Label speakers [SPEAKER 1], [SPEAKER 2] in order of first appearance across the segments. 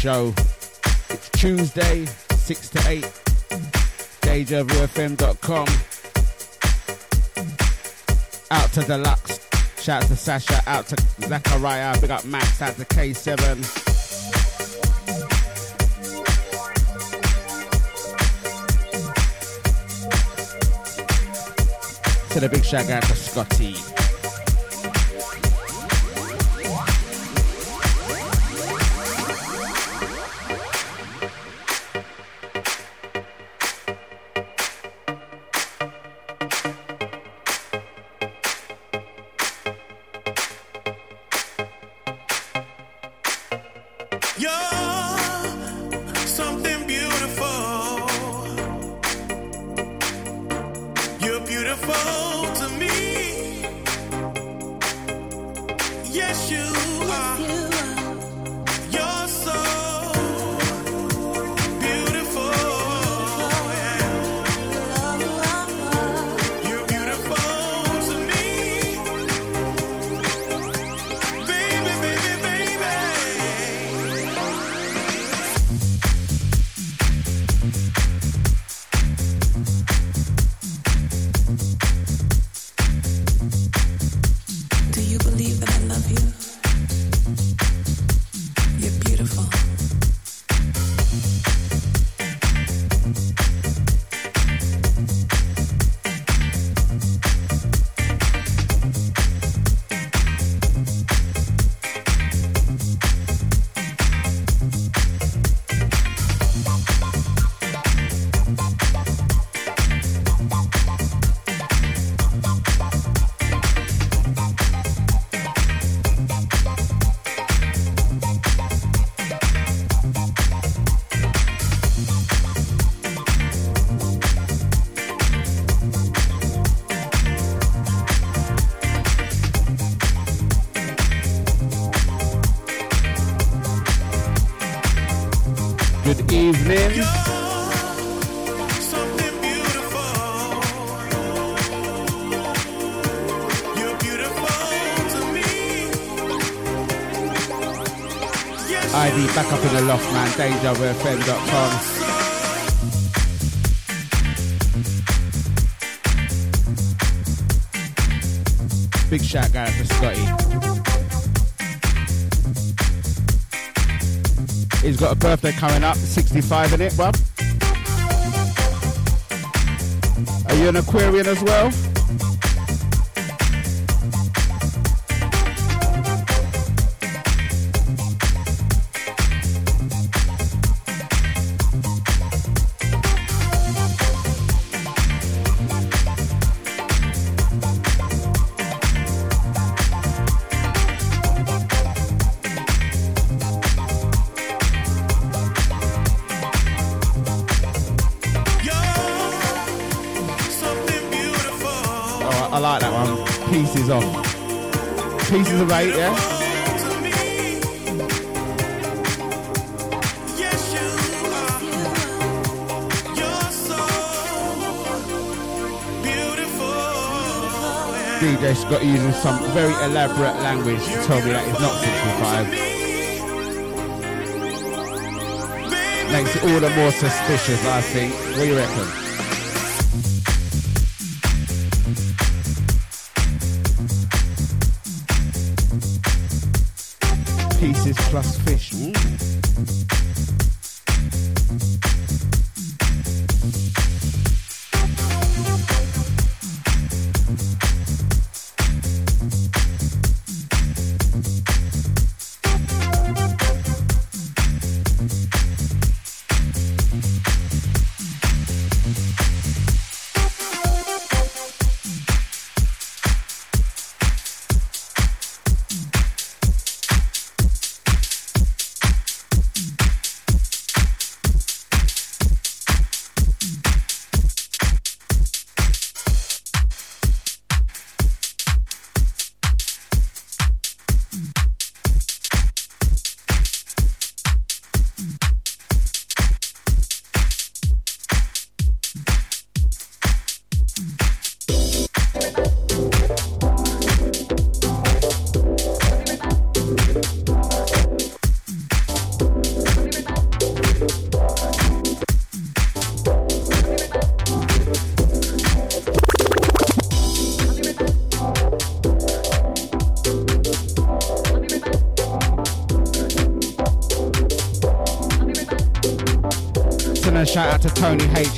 [SPEAKER 1] Show. It's Tuesday, 6 to 8. DejaVuFM.com. Out to Deluxe. Shout out to Sasha. Out to Zachariah. Big up Max. Out to K7. To the big shout out to Scotty. DejaVuFM.com. Big shout out to Scotty. He's got a birthday coming up, 65 in it, bub. Are you an Aquarian as well? Pieces of eight, yeah? DJ Scott using some very elaborate language to tell me that he's not 65. Makes it all the more suspicious, I think. What do you reckon?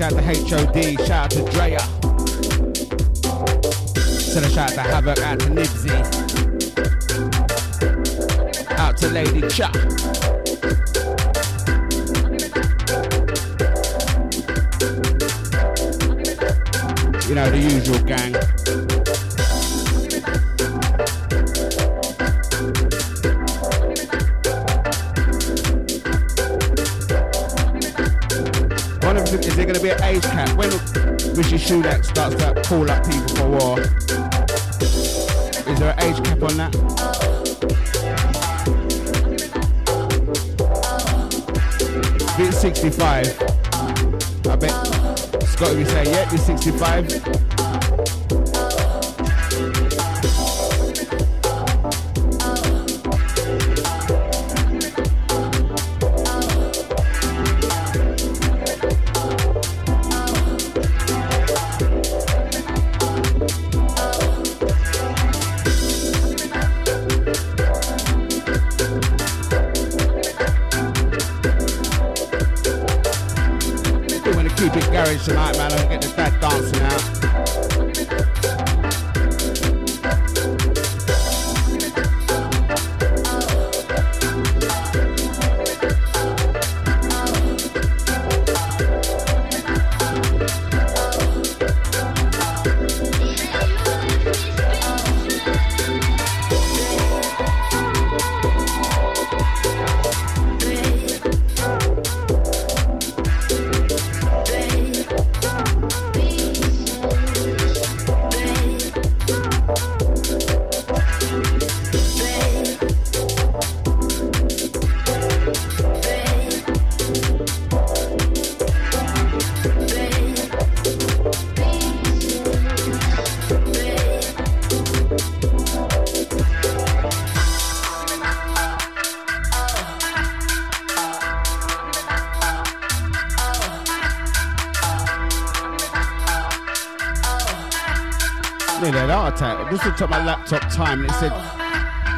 [SPEAKER 1] Shout out to HOD, shout out to Drea. Send a shout out to Havoc, out to Nibsy. Out to Lady Chuck. Rishi Sunak starts to pull up people for war, is there an age cap on that? It's 65, I bet Scott will be saying, yeah, it's 65. Keep it looked at my laptop time and it said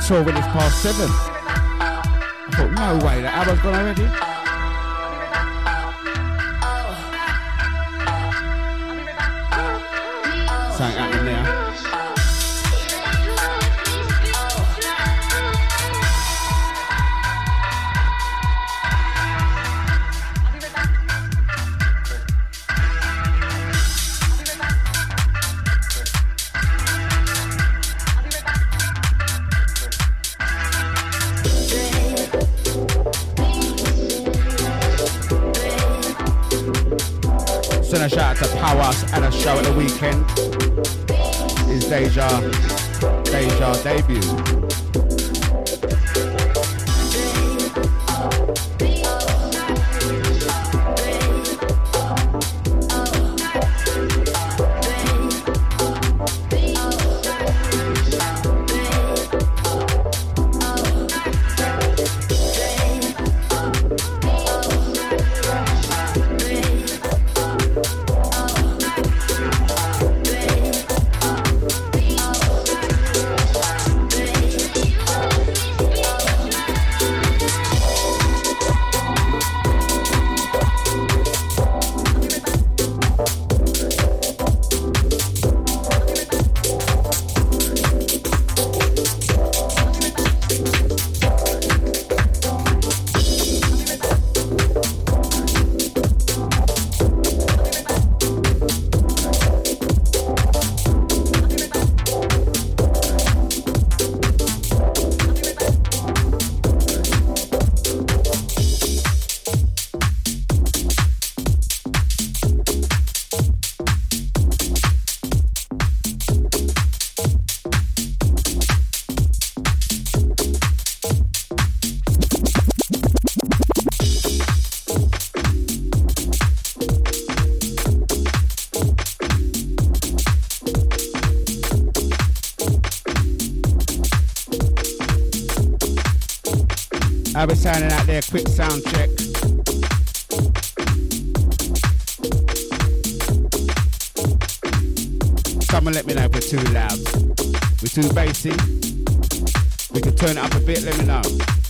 [SPEAKER 1] 12 minutes past 7. I thought, no way, that hour's gone already. Deja debut. Sounding out there, quick sound check. Someone let me know if we're too loud. We're too bassy. We can turn it up a bit, let me know.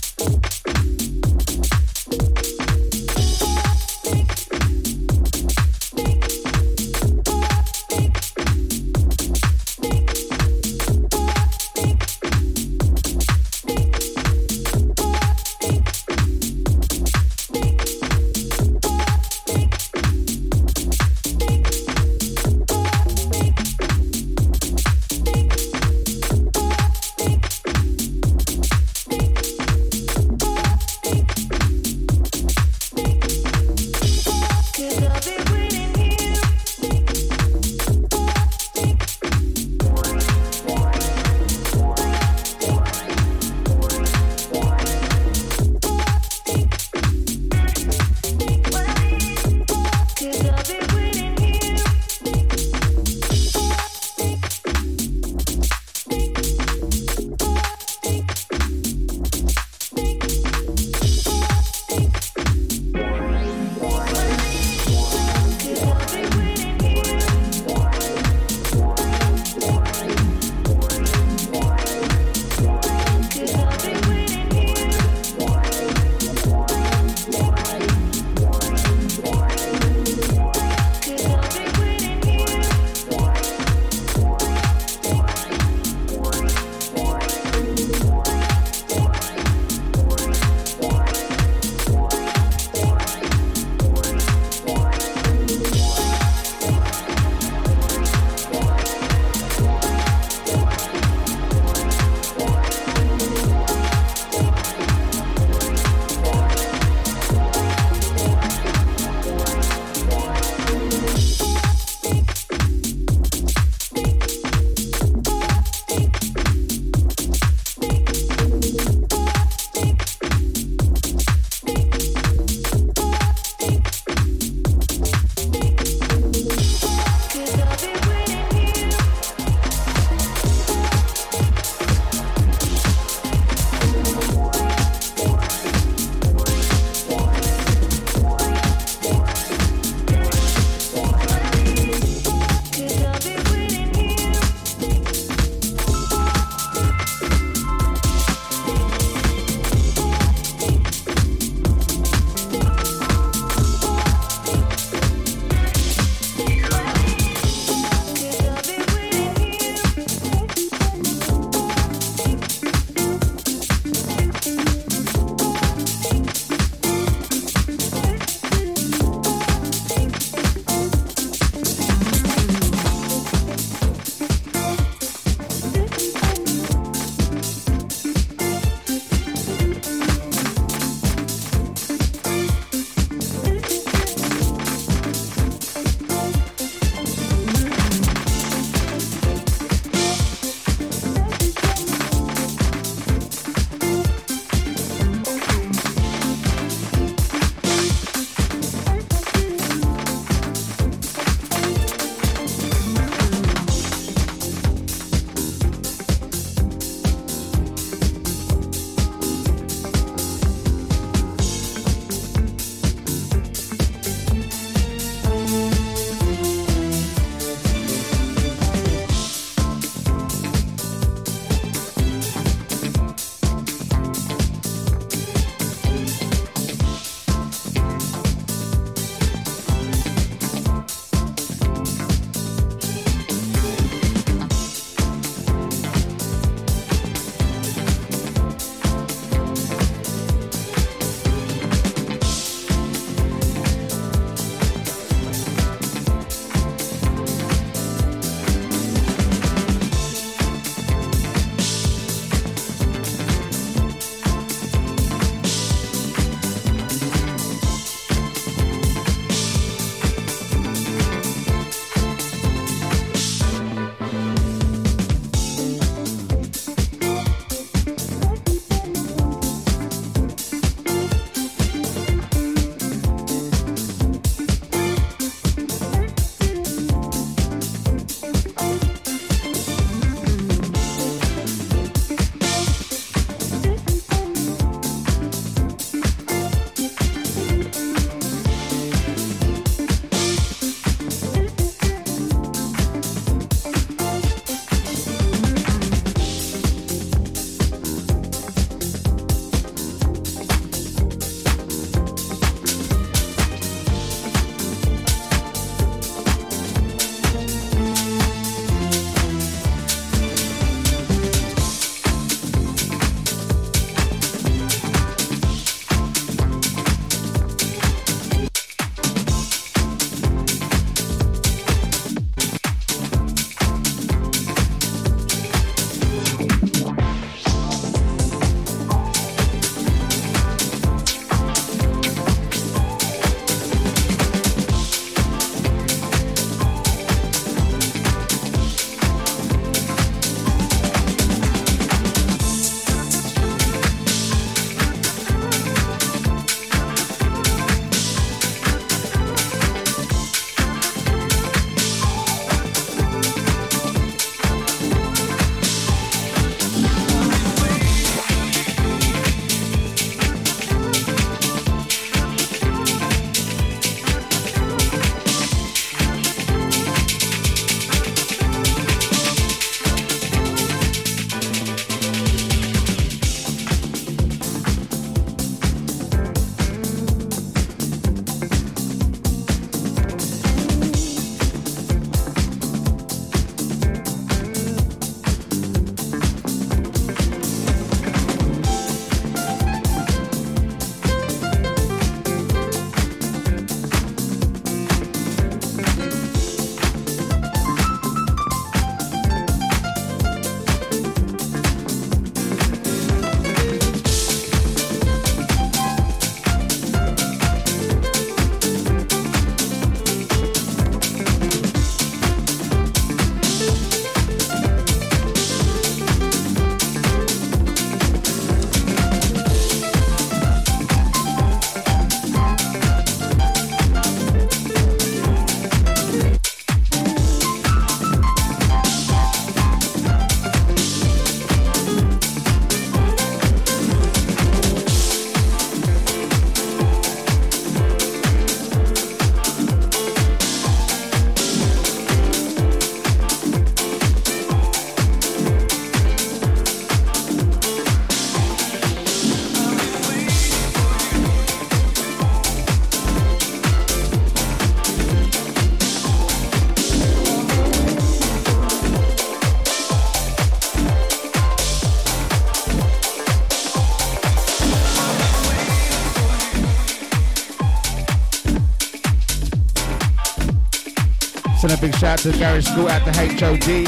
[SPEAKER 1] Big shout out to Garage School at the HOD.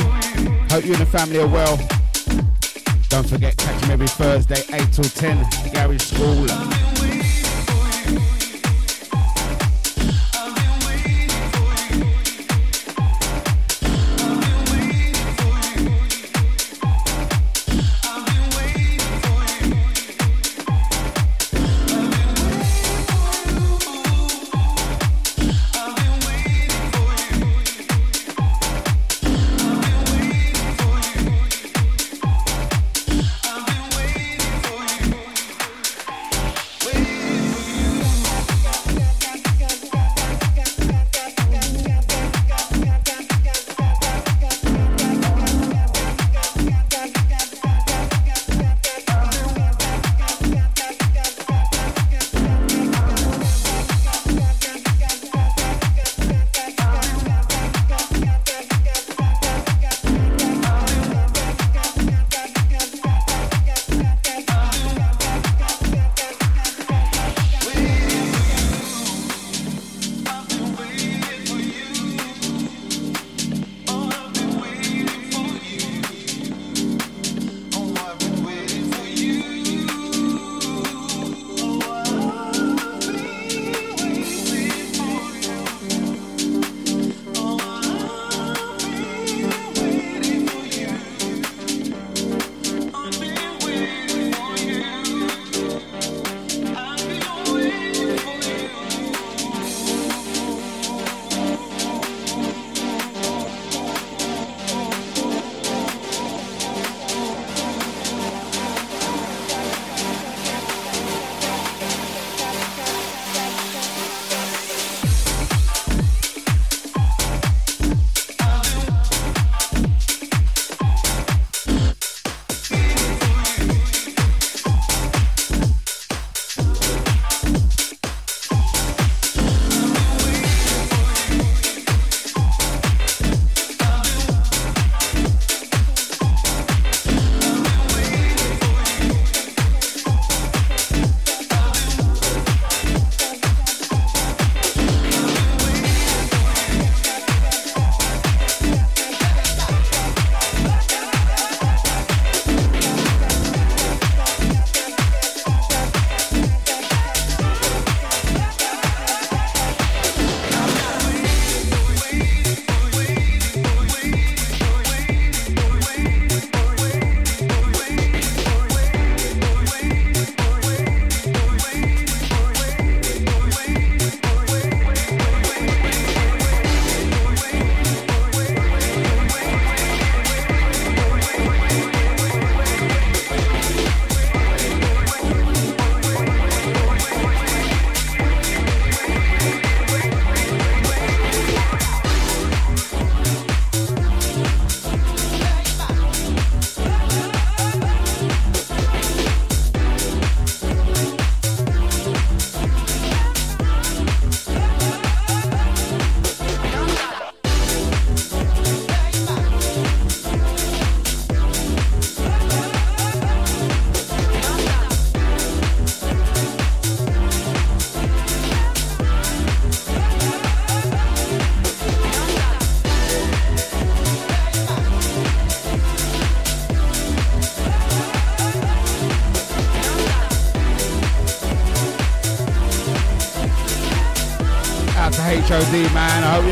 [SPEAKER 1] Hope you and the family are well. Don't forget, catch them every Thursday, 8 till 10, Garage School.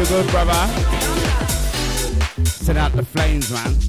[SPEAKER 1] Good, brother. Send out the flames, man.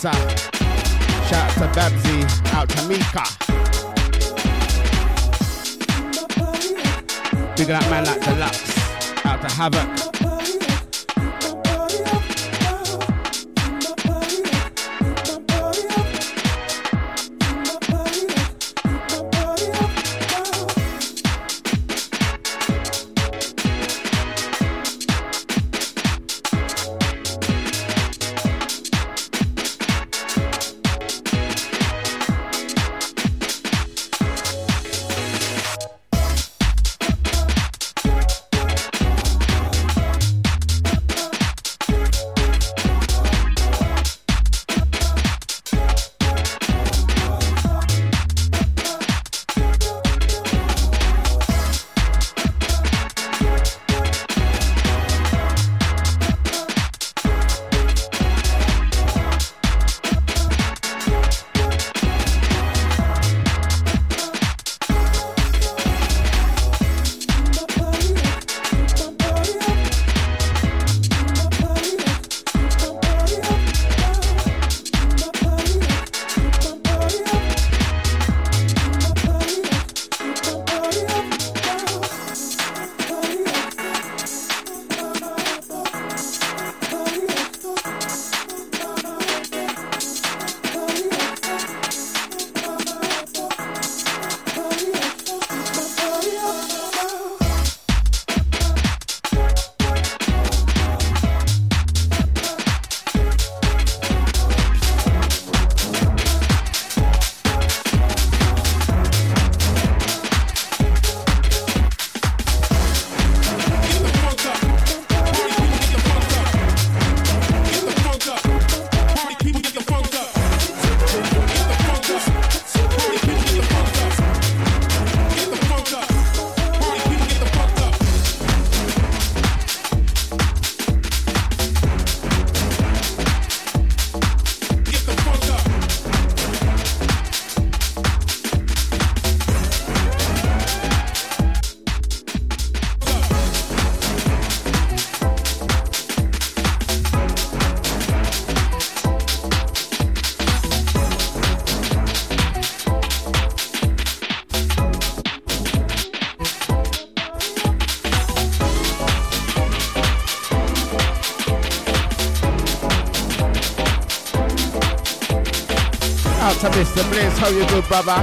[SPEAKER 1] Shout out to Babsy, out to Mika. Big up man like Deluxe, out to Havoc. Out to Mr. Bliss, how you good, brother?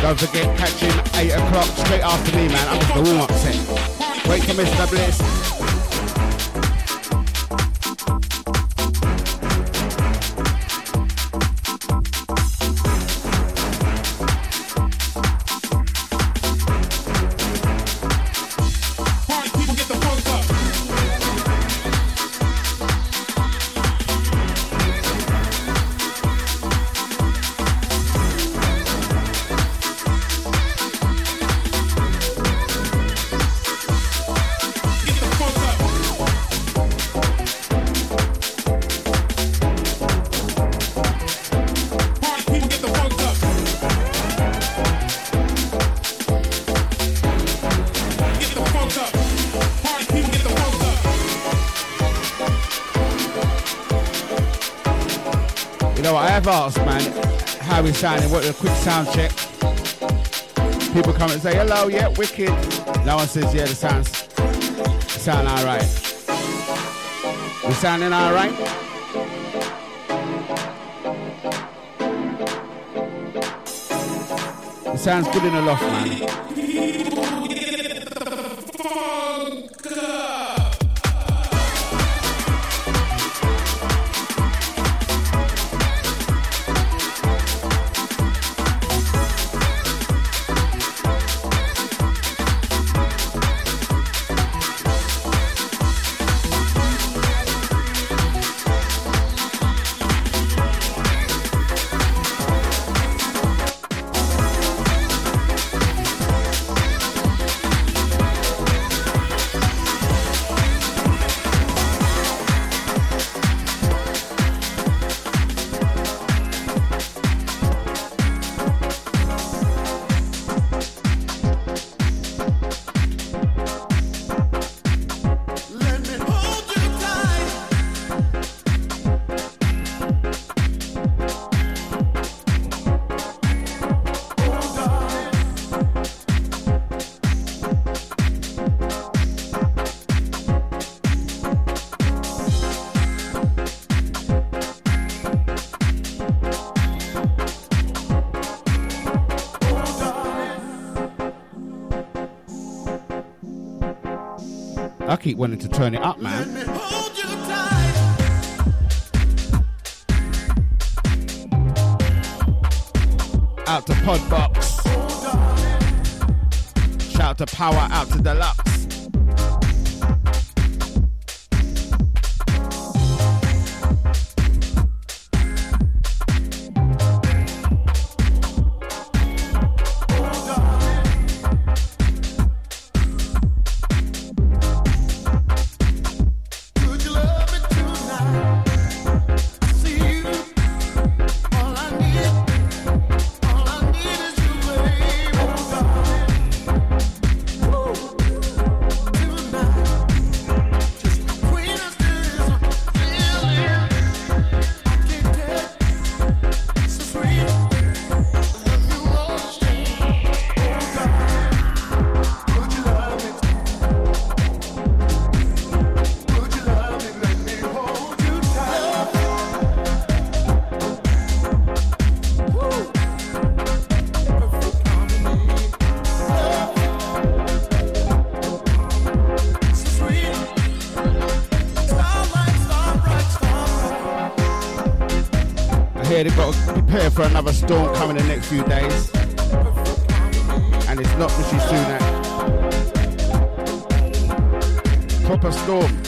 [SPEAKER 1] Don't forget catching 8 o'clock straight after me, man. I'm just the warm-up set. Wait for Mr. Bliss. Sounding. What a quick sound check. People come and say hello, yeah, wicked. No one says yeah, the sounds sound alright. We sounding alright? It sounds good in the loft, man. Keep wanting to turn it up, man. Out to Podbox. Shout out to Power, out to Deluxe. For another storm coming the next few days. And it's not Rishi Sunak. Proper storm.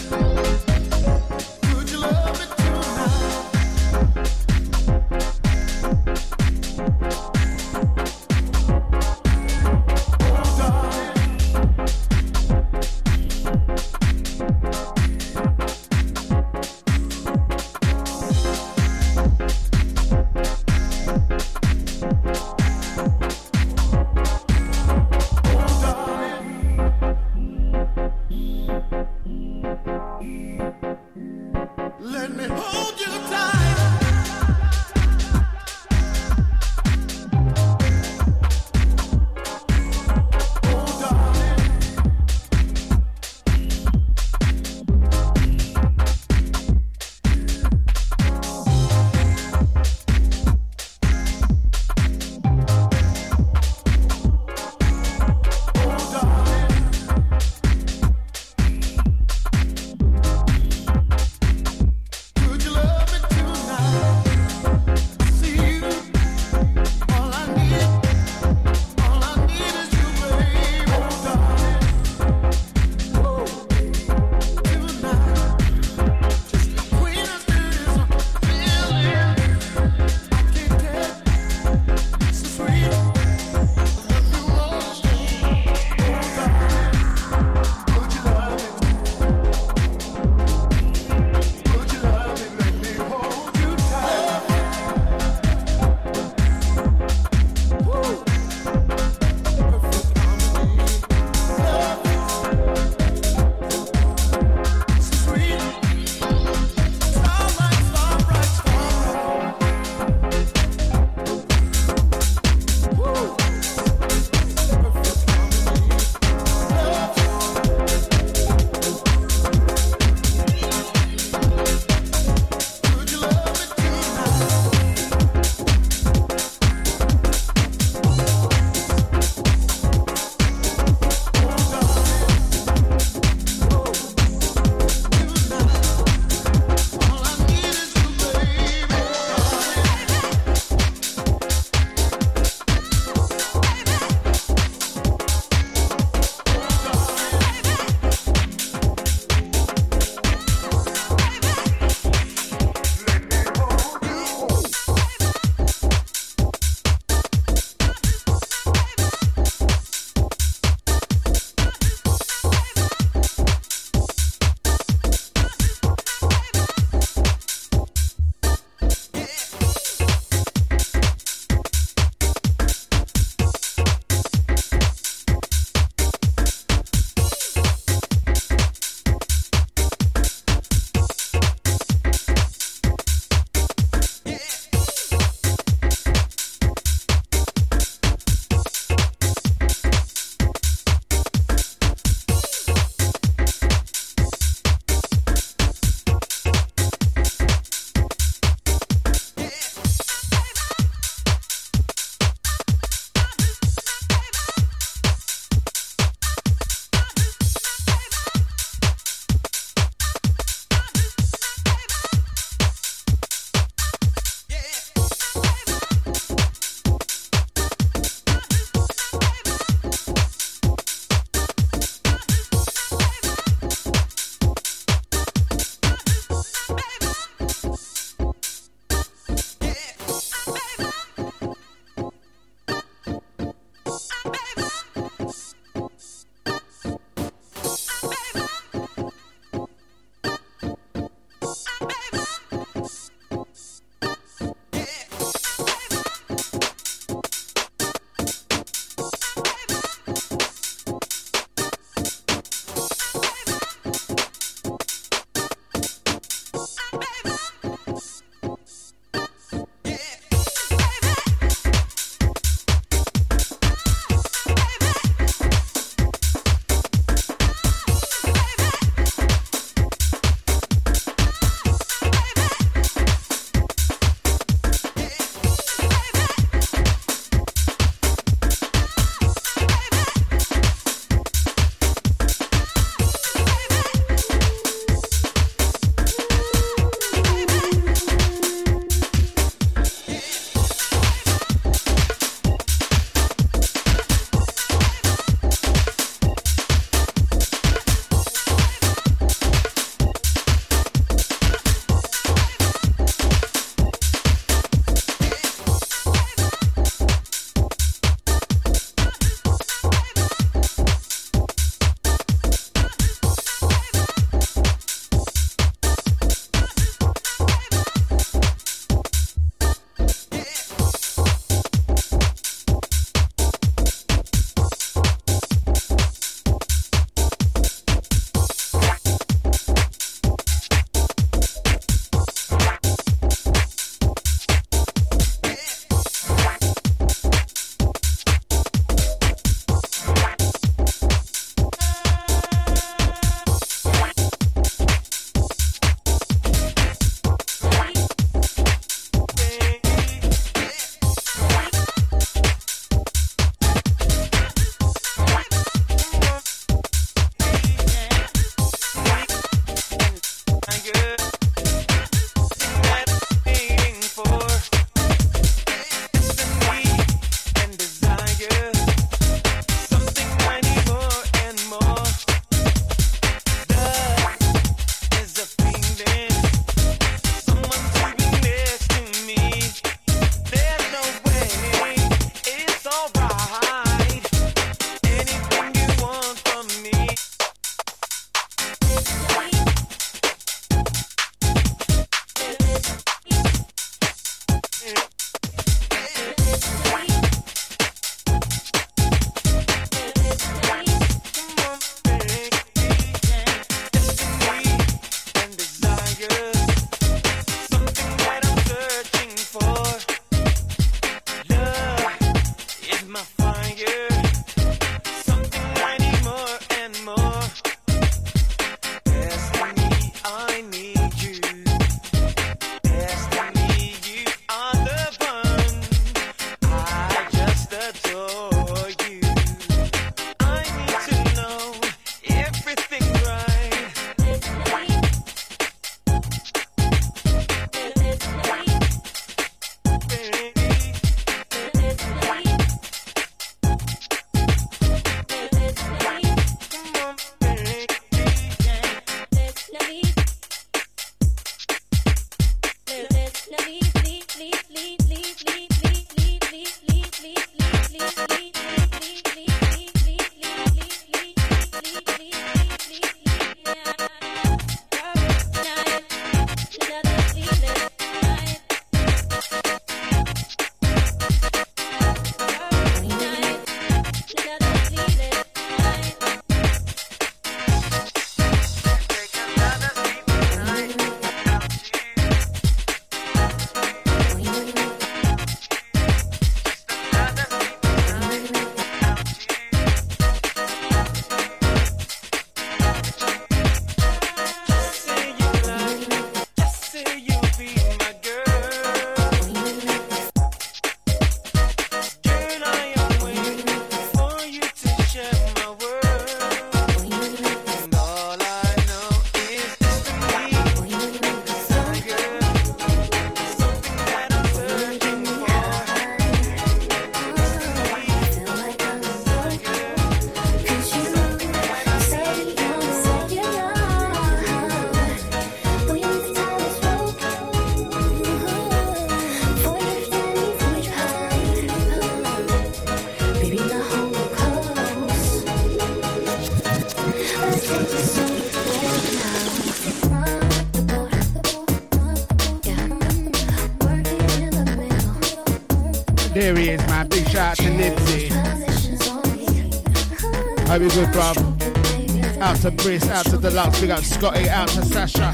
[SPEAKER 2] You're good, bruv. Out to Briss, out to Deluxe, big up Scotty, out to Sasha.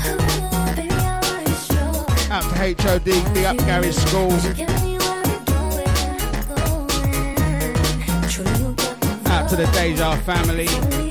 [SPEAKER 2] Out to HOD, big up Gary School. Out to the Deja family.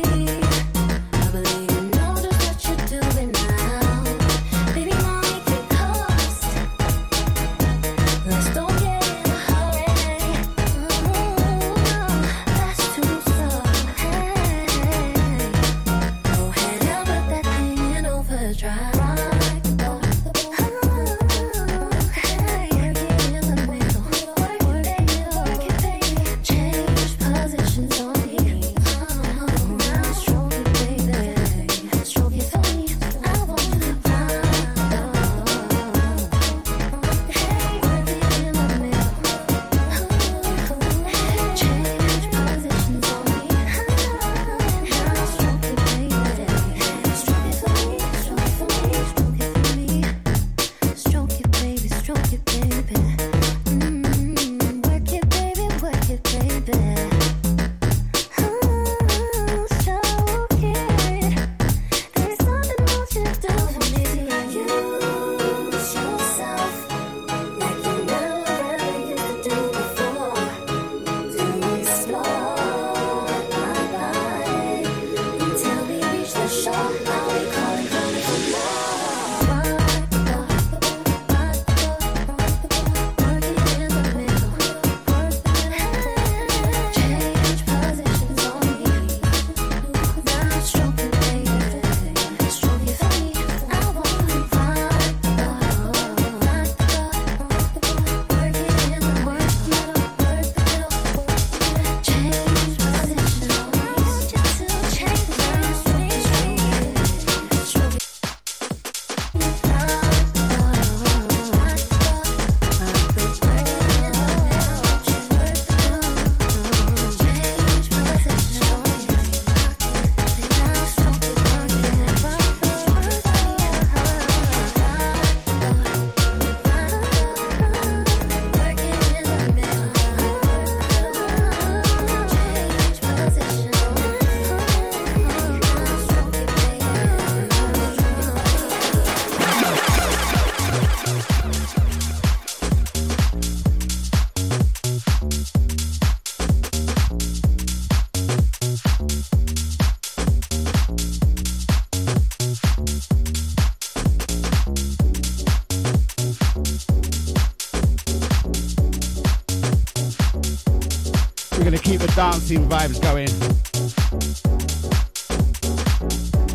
[SPEAKER 2] Dancing vibes going.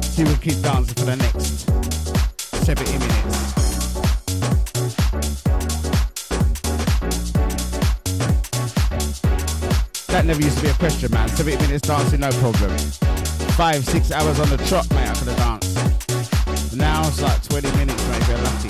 [SPEAKER 2] See, we'll keep dancing for the next 70 minutes. That never used to be a question, man. 70 minutes dancing, no problem. Five, six hours on the trot, mate, I could have danced. Now it's like 20 minutes, maybe, lucky.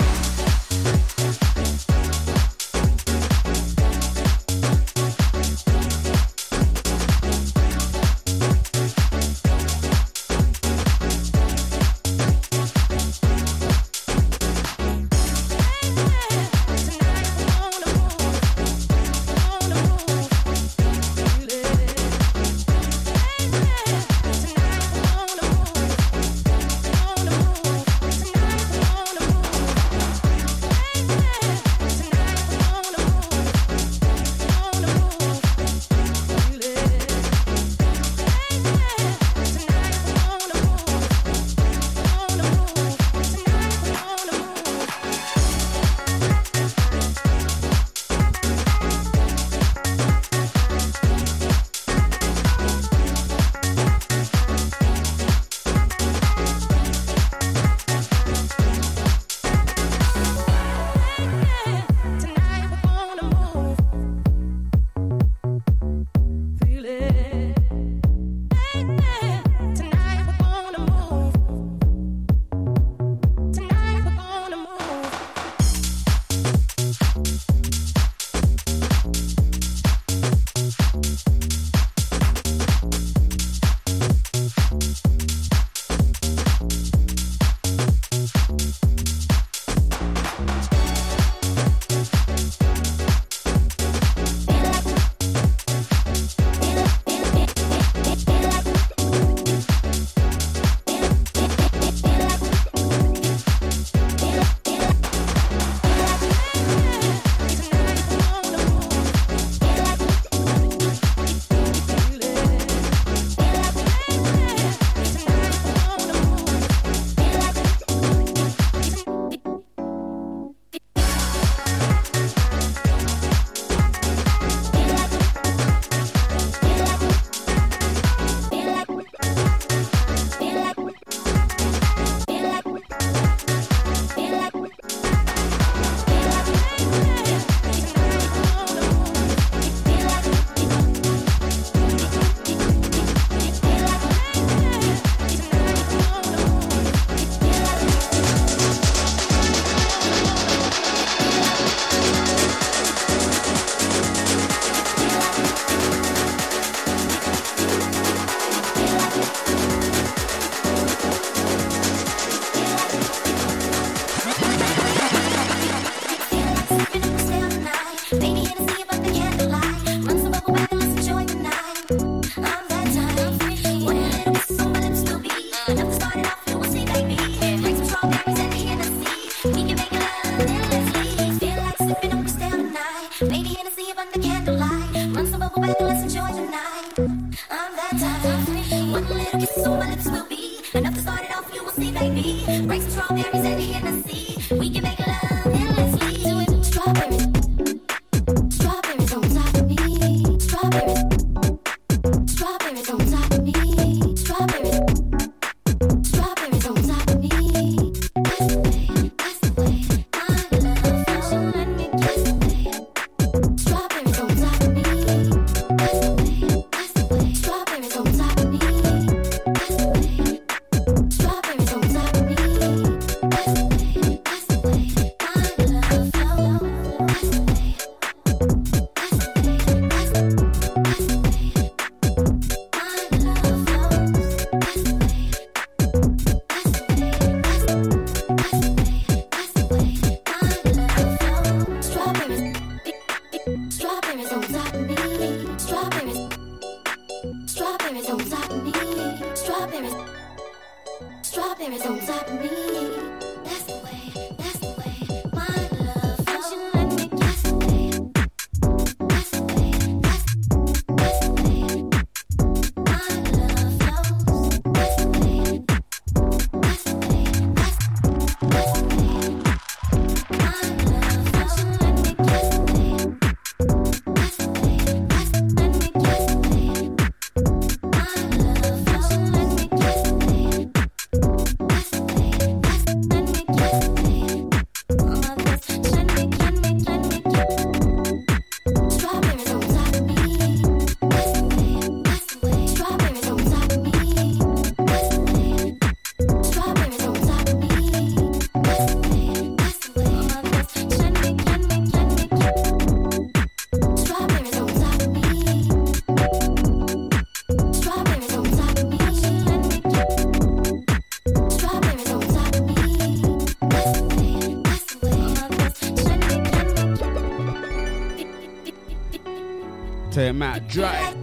[SPEAKER 3] Matt Dry.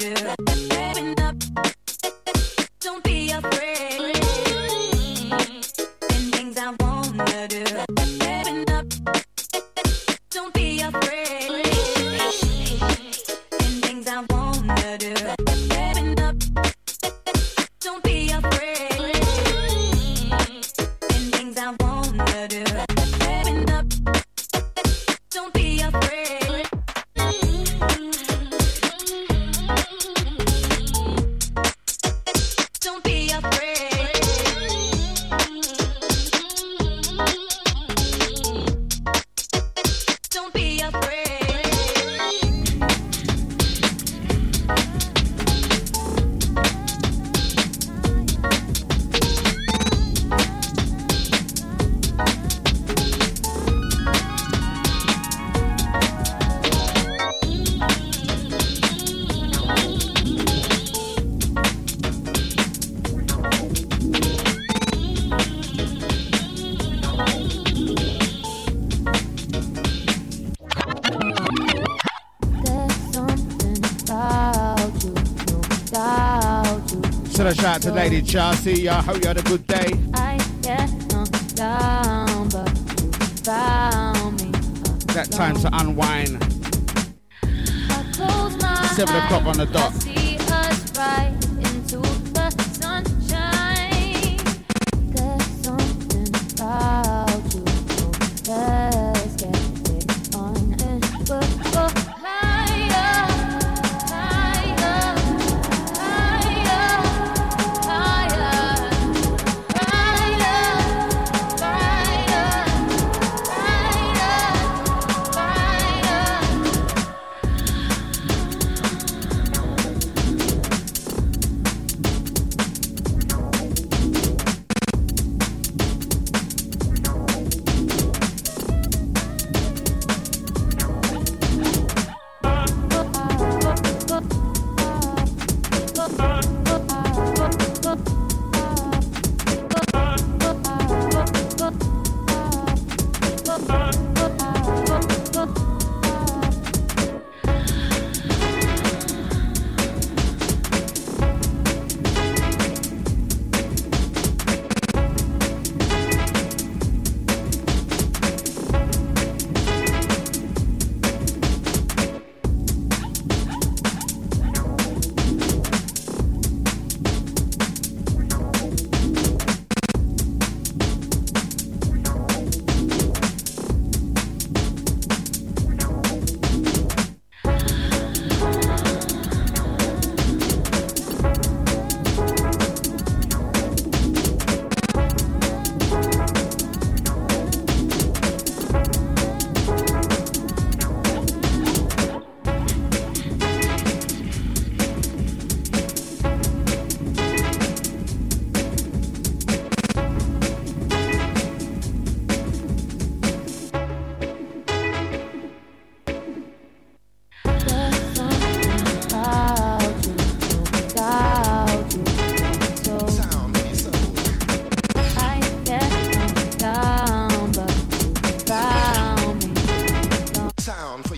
[SPEAKER 3] Shout out to Lady Chelsea. I hope you had a good day. I get down, but found me. That time to unwind. Seven o'clock on the dot.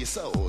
[SPEAKER 2] your soul.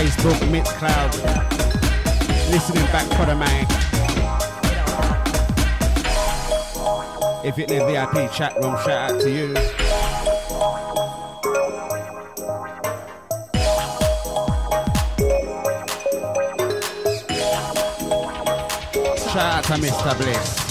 [SPEAKER 2] Facebook, Mixcloud, listening back for the man. If you're in the VIP chat room, shout out to you. Shout out to Mr. Bliss.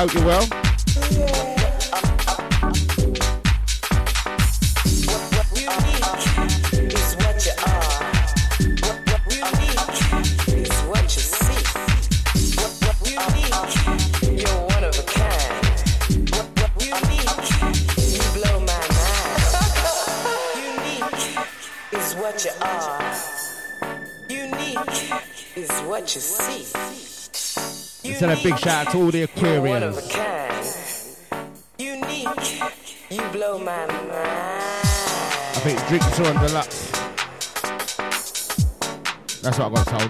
[SPEAKER 4] Hope you're well. That's what I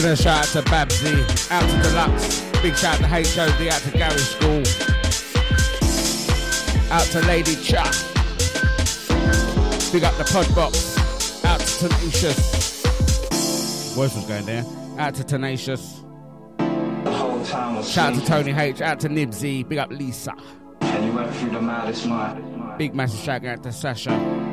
[SPEAKER 4] got told. Send a shout out to Babsy, out to Deluxe, big shout out to HOD, out to Gary School, out to Lady Cha, big up the Podbox, out to Tenacious. Voice was going there. Out to Tenacious. Shout out to Tony H, out to Nibsy, big up Lisa. And you went through the maddest night. Big massive shout out to Sasha.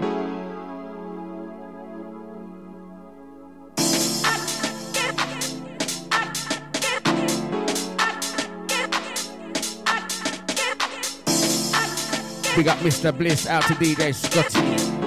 [SPEAKER 4] Big up Mr. Bliss, out to DJ Scotty.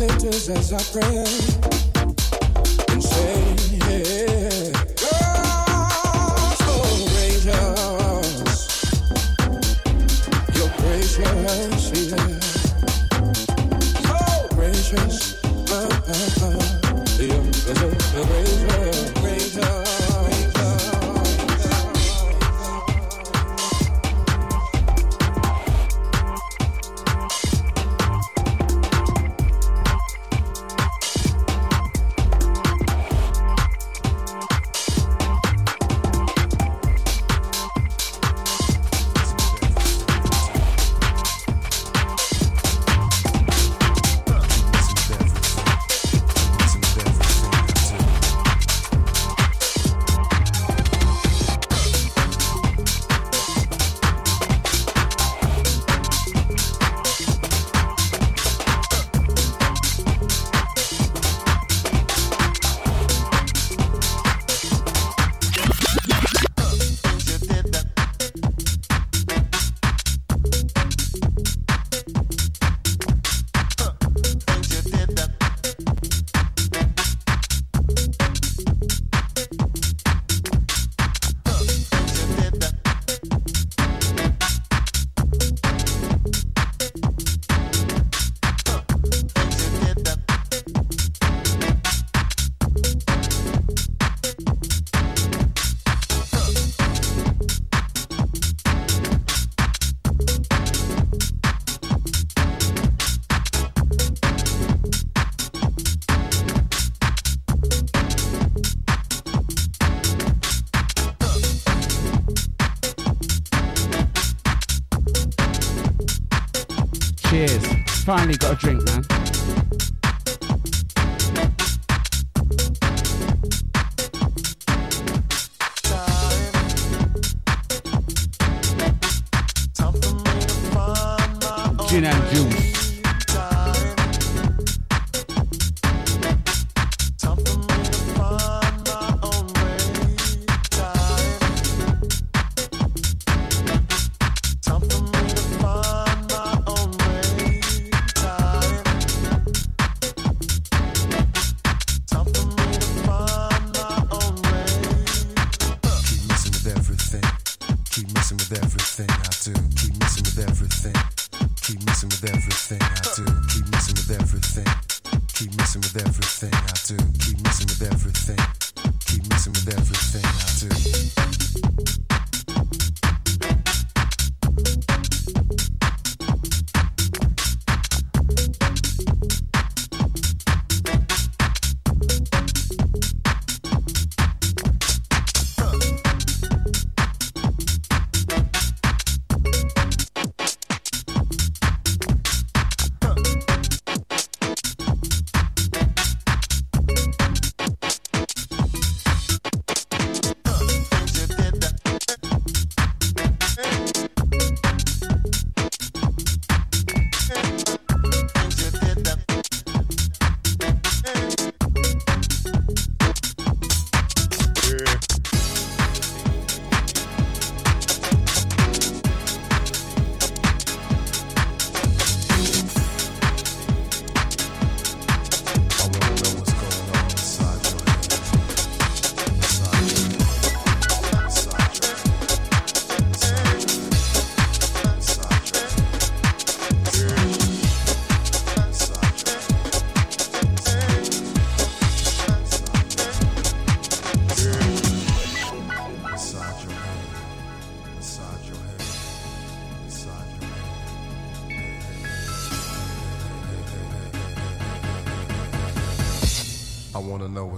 [SPEAKER 5] places as I pray.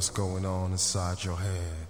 [SPEAKER 3] what's going on
[SPEAKER 6] inside your head.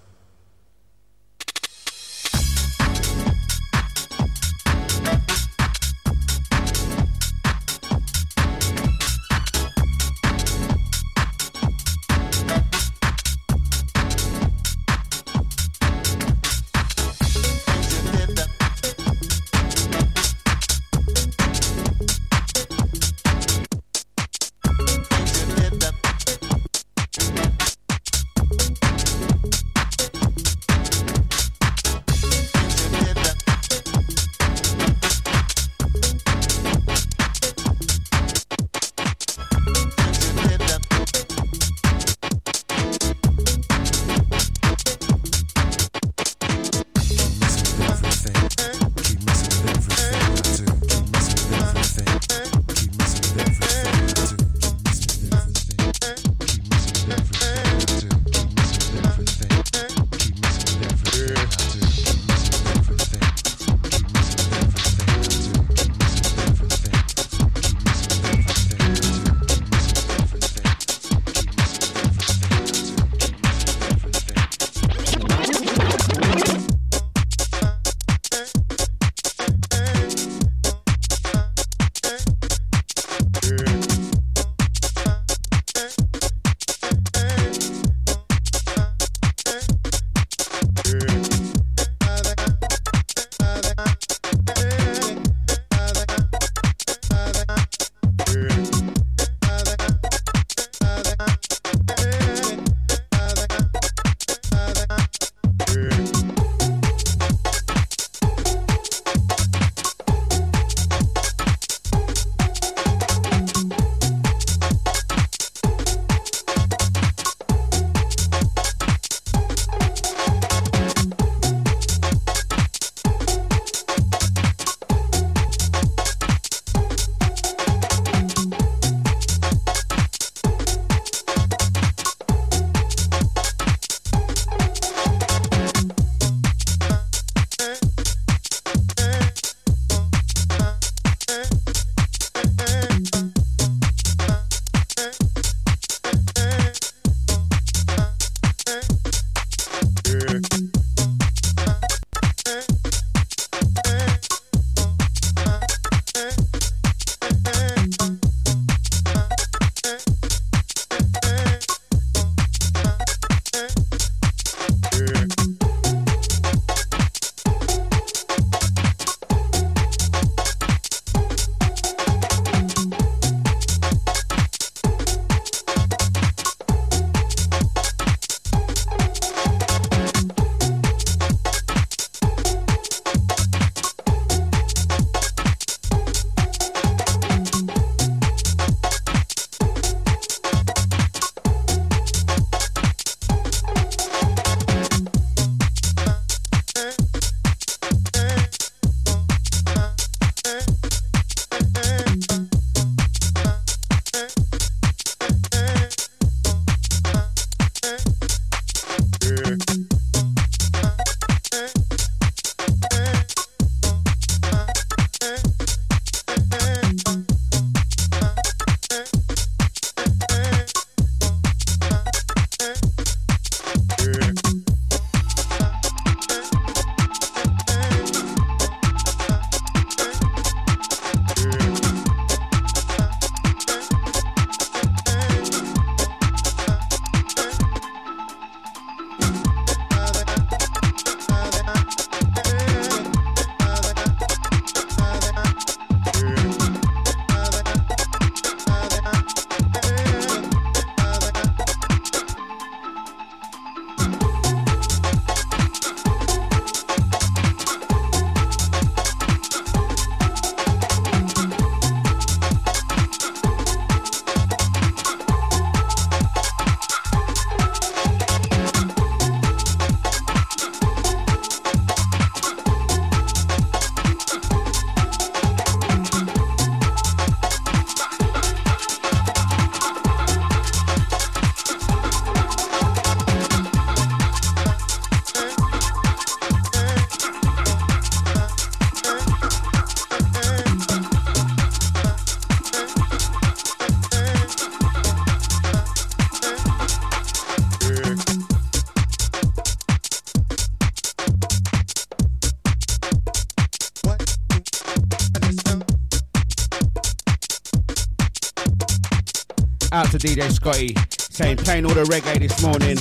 [SPEAKER 1] DJ Scotty saying playing all the reggae this morning.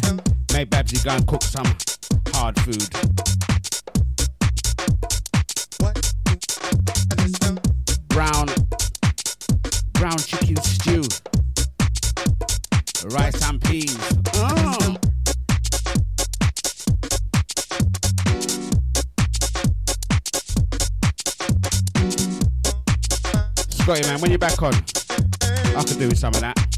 [SPEAKER 1] Made Babsy go and cook some hard food. Brown brown chicken stew. Rice and peas. Oh. Scotty man, when you're back on, I could do with some of that.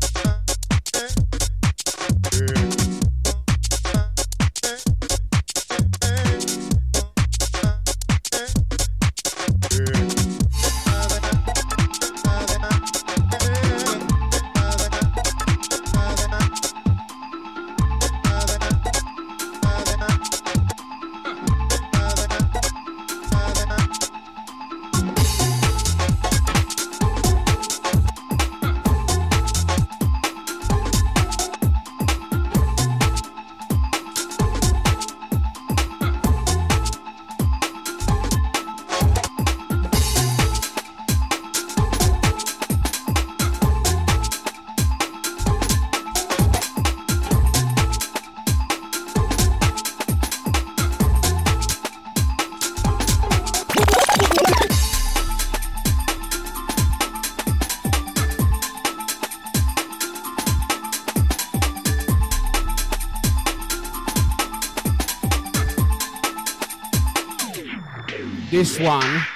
[SPEAKER 1] This one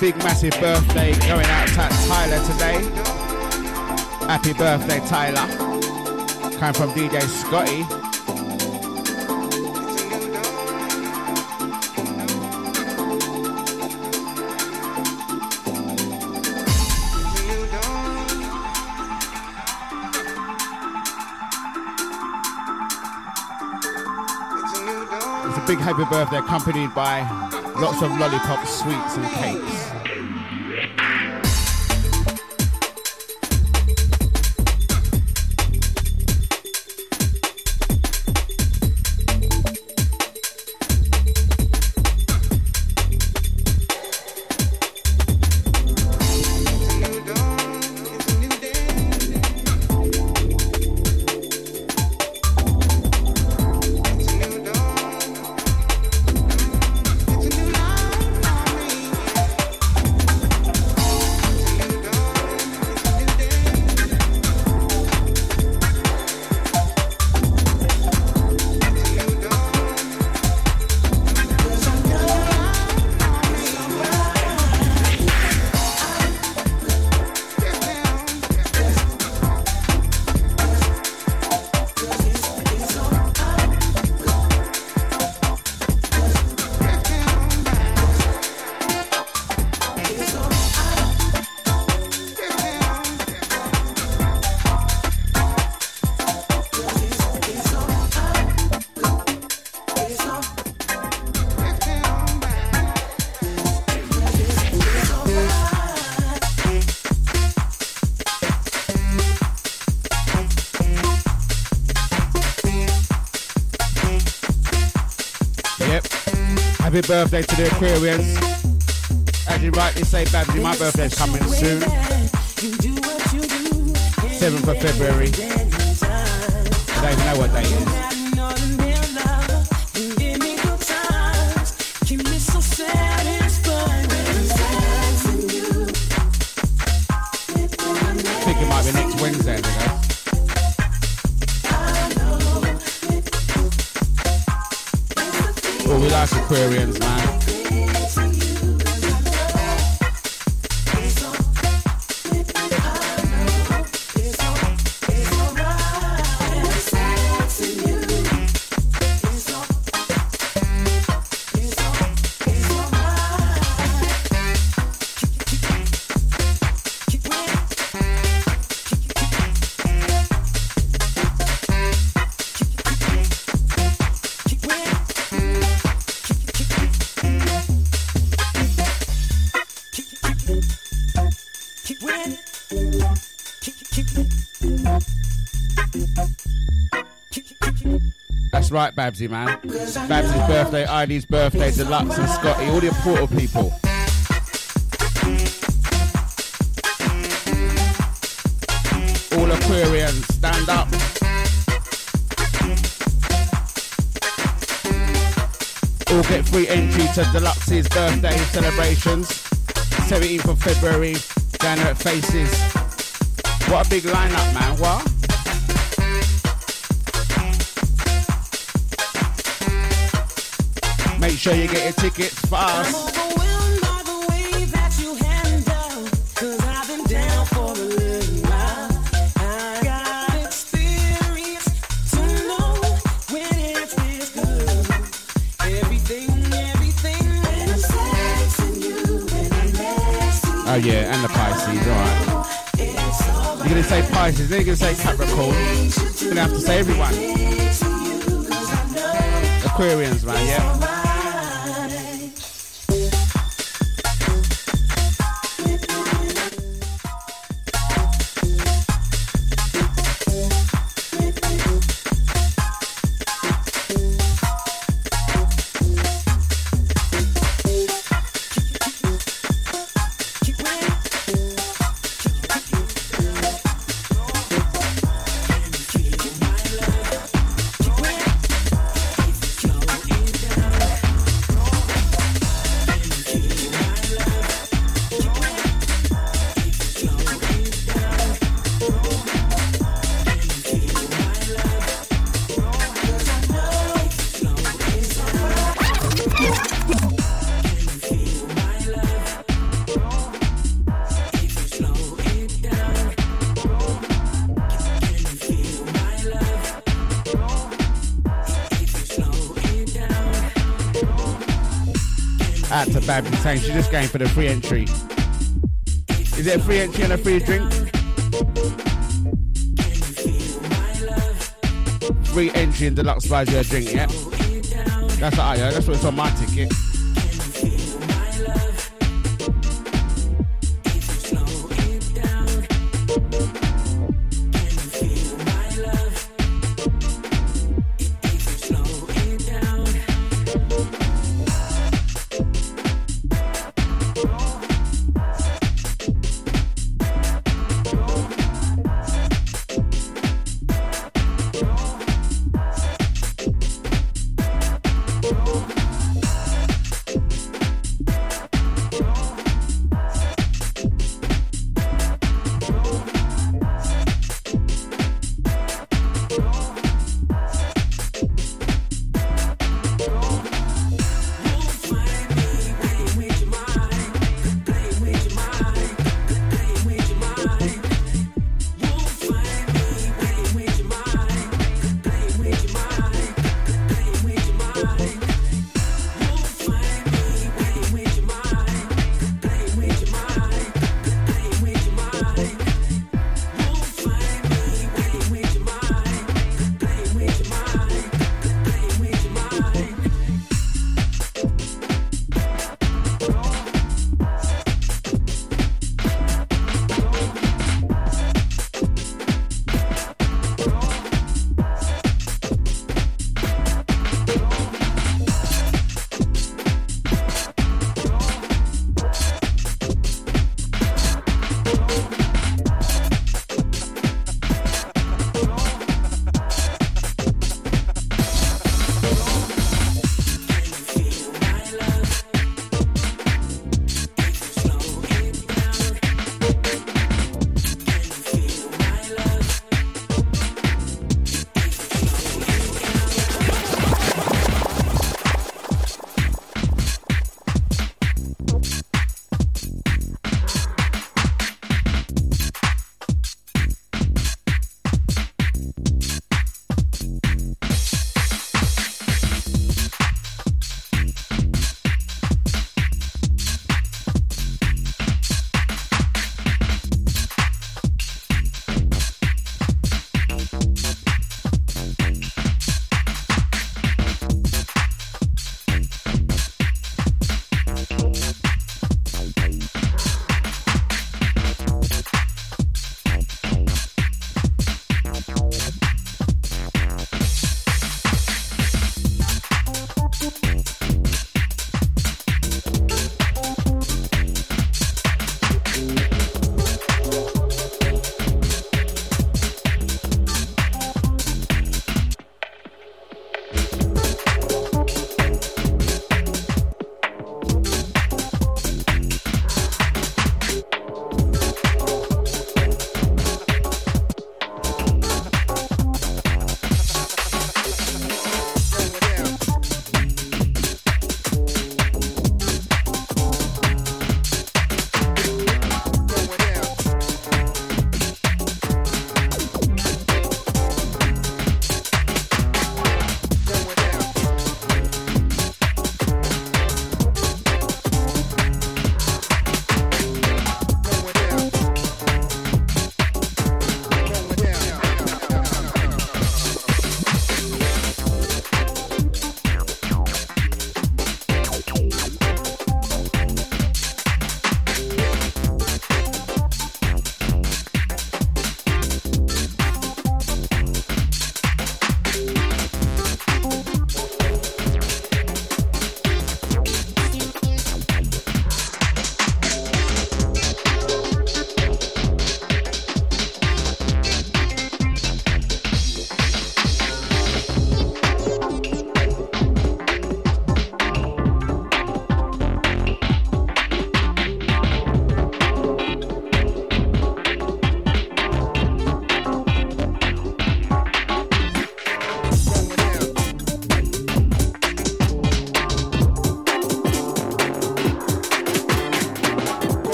[SPEAKER 1] big massive birthday going out to Tyler today. Happy birthday, Tyler. Coming from DJ Scotty. It's a big happy birthday accompanied by lots of lollipops, sweets and cakes.
[SPEAKER 7] Happy birthday to the Aquarians. As you rightly say, Babsy, my birthday's coming soon. 7th of February. I don't even know what day it is. Aquarians, man. right, Babsy, man. Babsy's birthday, Ivy's birthday, Deluxe and Scotty, all the Portal people. All Aquarians, stand up. All get free entry to Deluxe's birthday celebrations. 17th of February, down at Faces. What a big lineup, man. What? Sure you get your tickets fast. Oh yeah, and the Pisces, alright. You're gonna say Pisces, then you're gonna say Capricorn. You're gonna have to say everyone. Aquarians, man, yeah. Babs is saying she's just going for the free entry. Is it a free entry and a free drink? Free entry and deluxe buys you a drink, yeah? That's what I heard. That's what's on my ticket.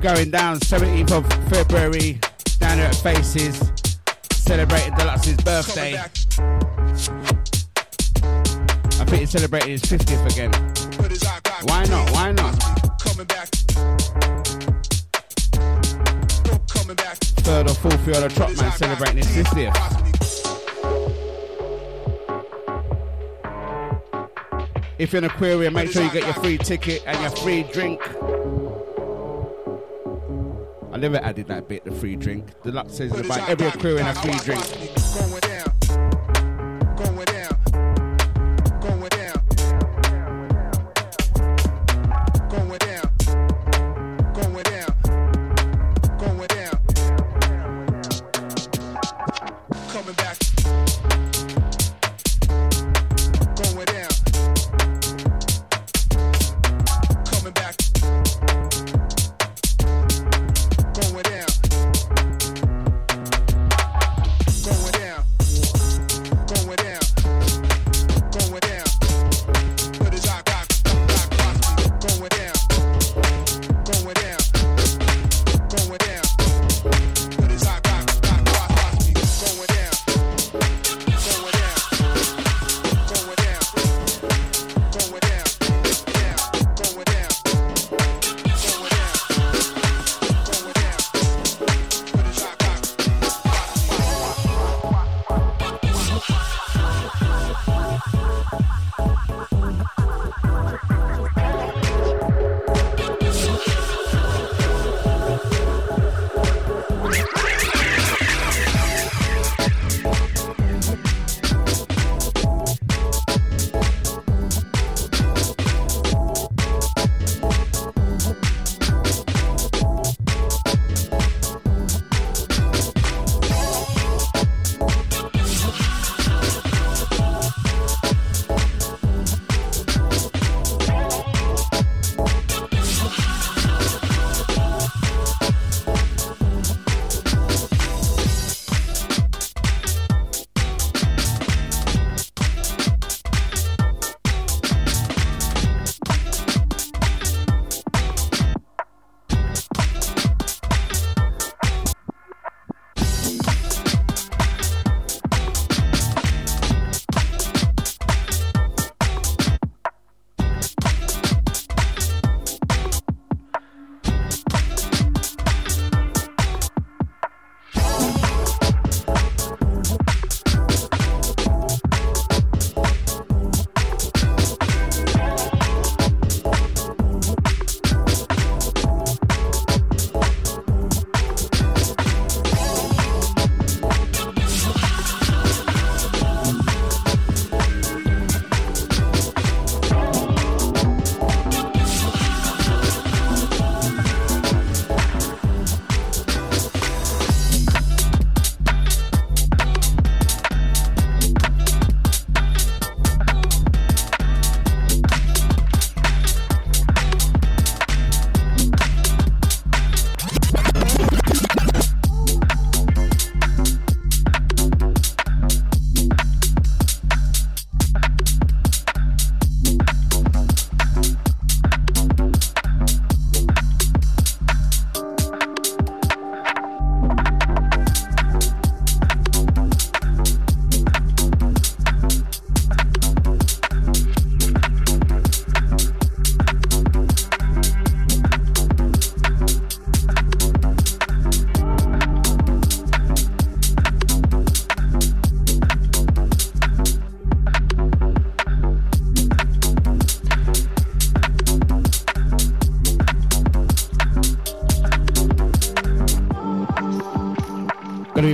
[SPEAKER 1] Definitely going down 17th of February down at Faces, celebrating Deluxe's birthday. I think he's celebrating his 50th again. Why not? Why not? Coming back. Third or fourth year of Trot Man celebrating his 50th. If you're an aquarium, make sure you get your free ticket and your free drink. I never added that bit, the free drink. Deluxe says about every aquarium a free drink.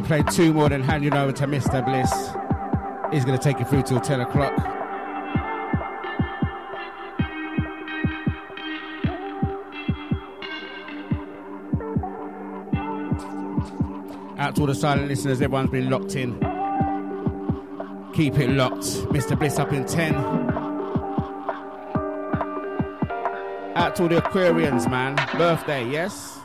[SPEAKER 1] Play two more, then hand you over to Mr. Bliss. He's going to take you through till 10 o'clock. Out to all the silent listeners, everyone's been locked in. Keep it locked. Mr. Bliss up in 10. Out to all the Aquarians, man. Birthday, yes?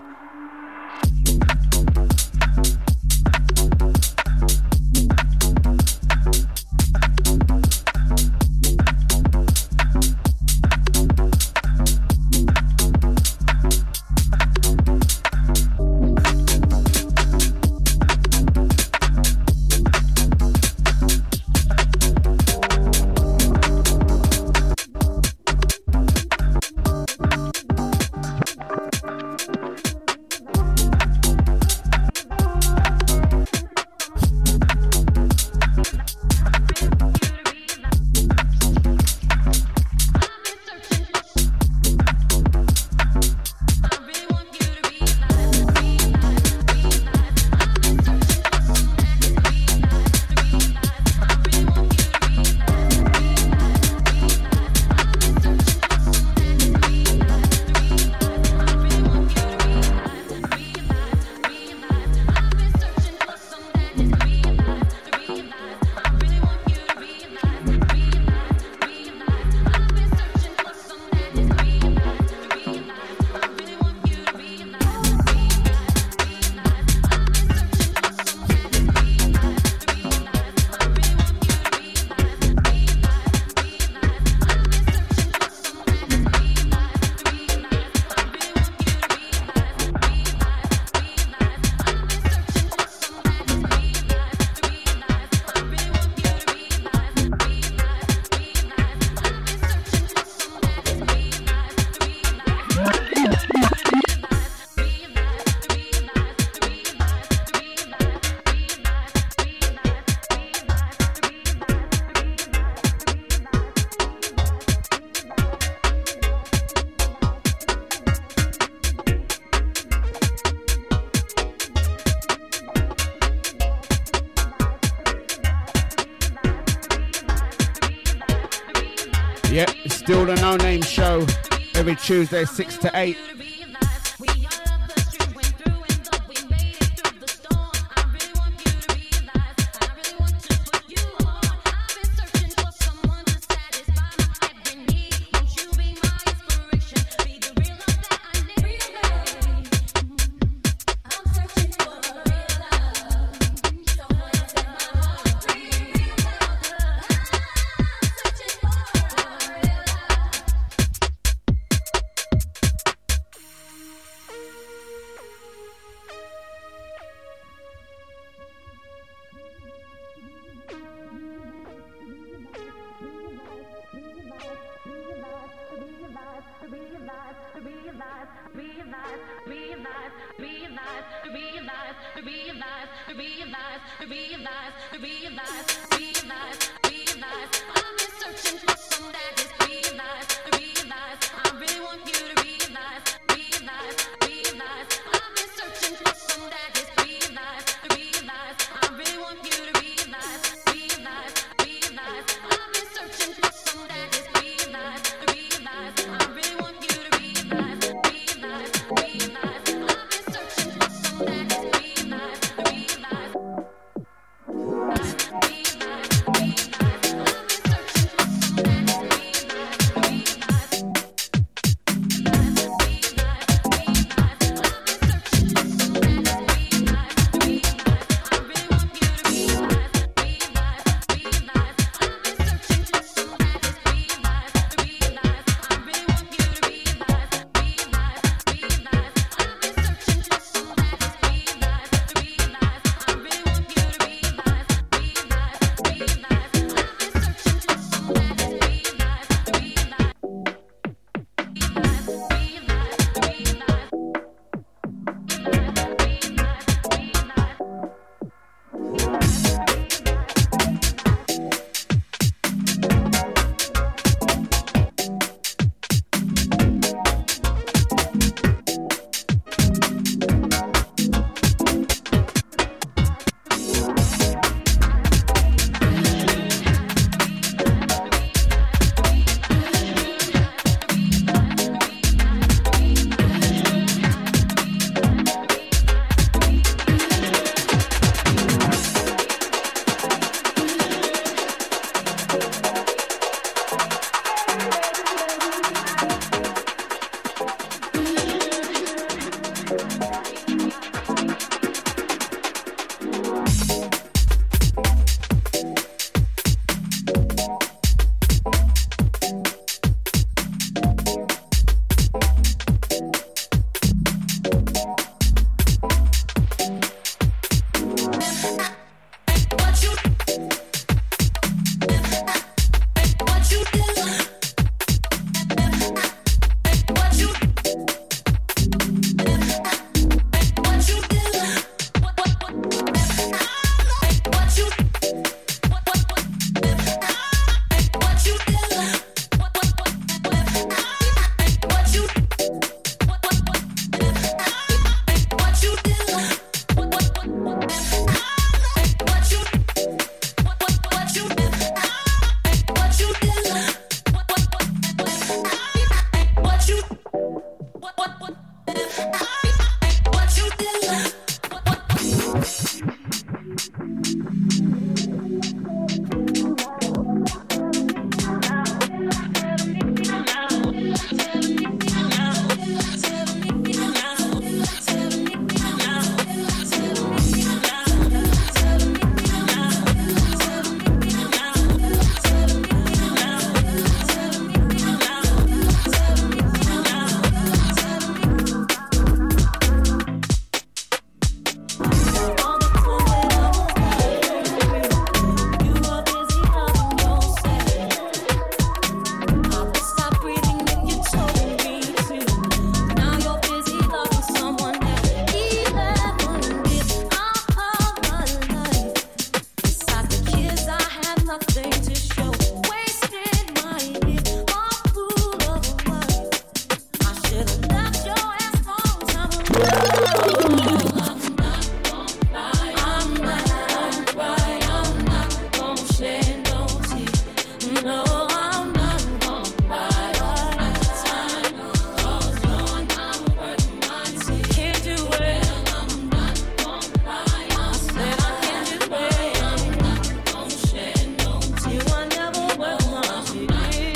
[SPEAKER 3] Tuesday, 6 to 8.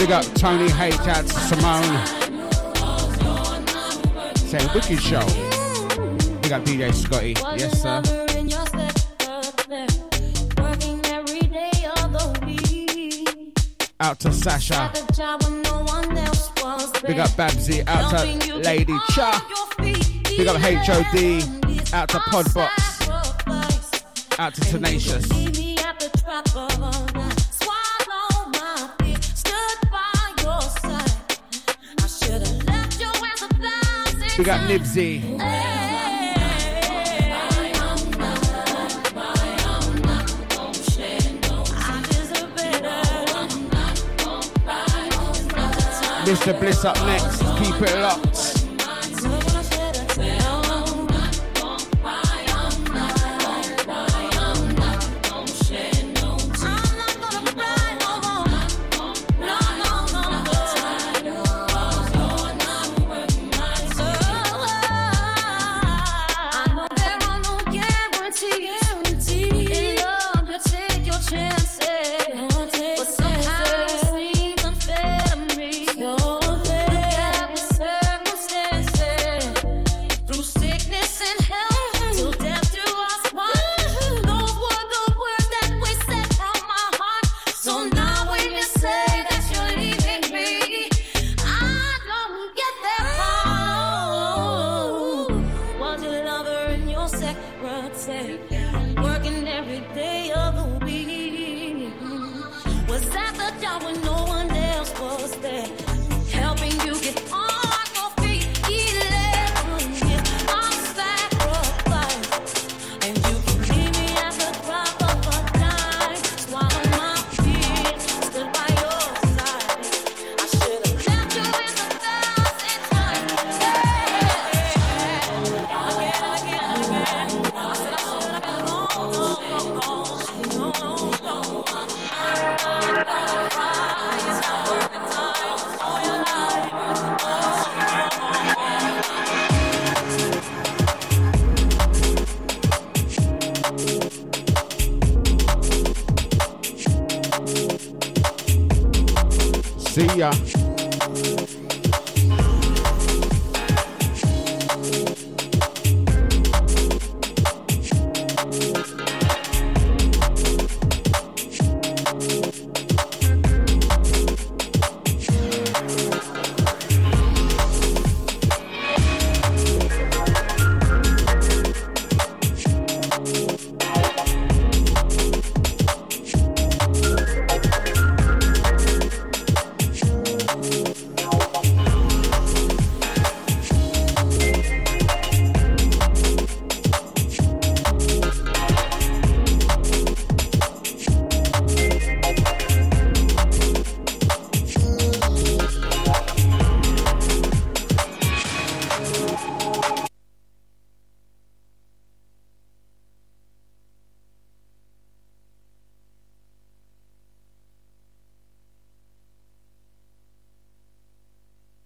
[SPEAKER 3] Big up Tony H. Out to Simone. Saying wicked show. Big up DJ Scotty. Yes, sir. Out to Sasha. Big up Babsy. Out to Lady Cha. Big up HOD. Out to Podbox. Out to Tenacious. Big got Nibsy. Mr. Bliss up next. Keep it locked.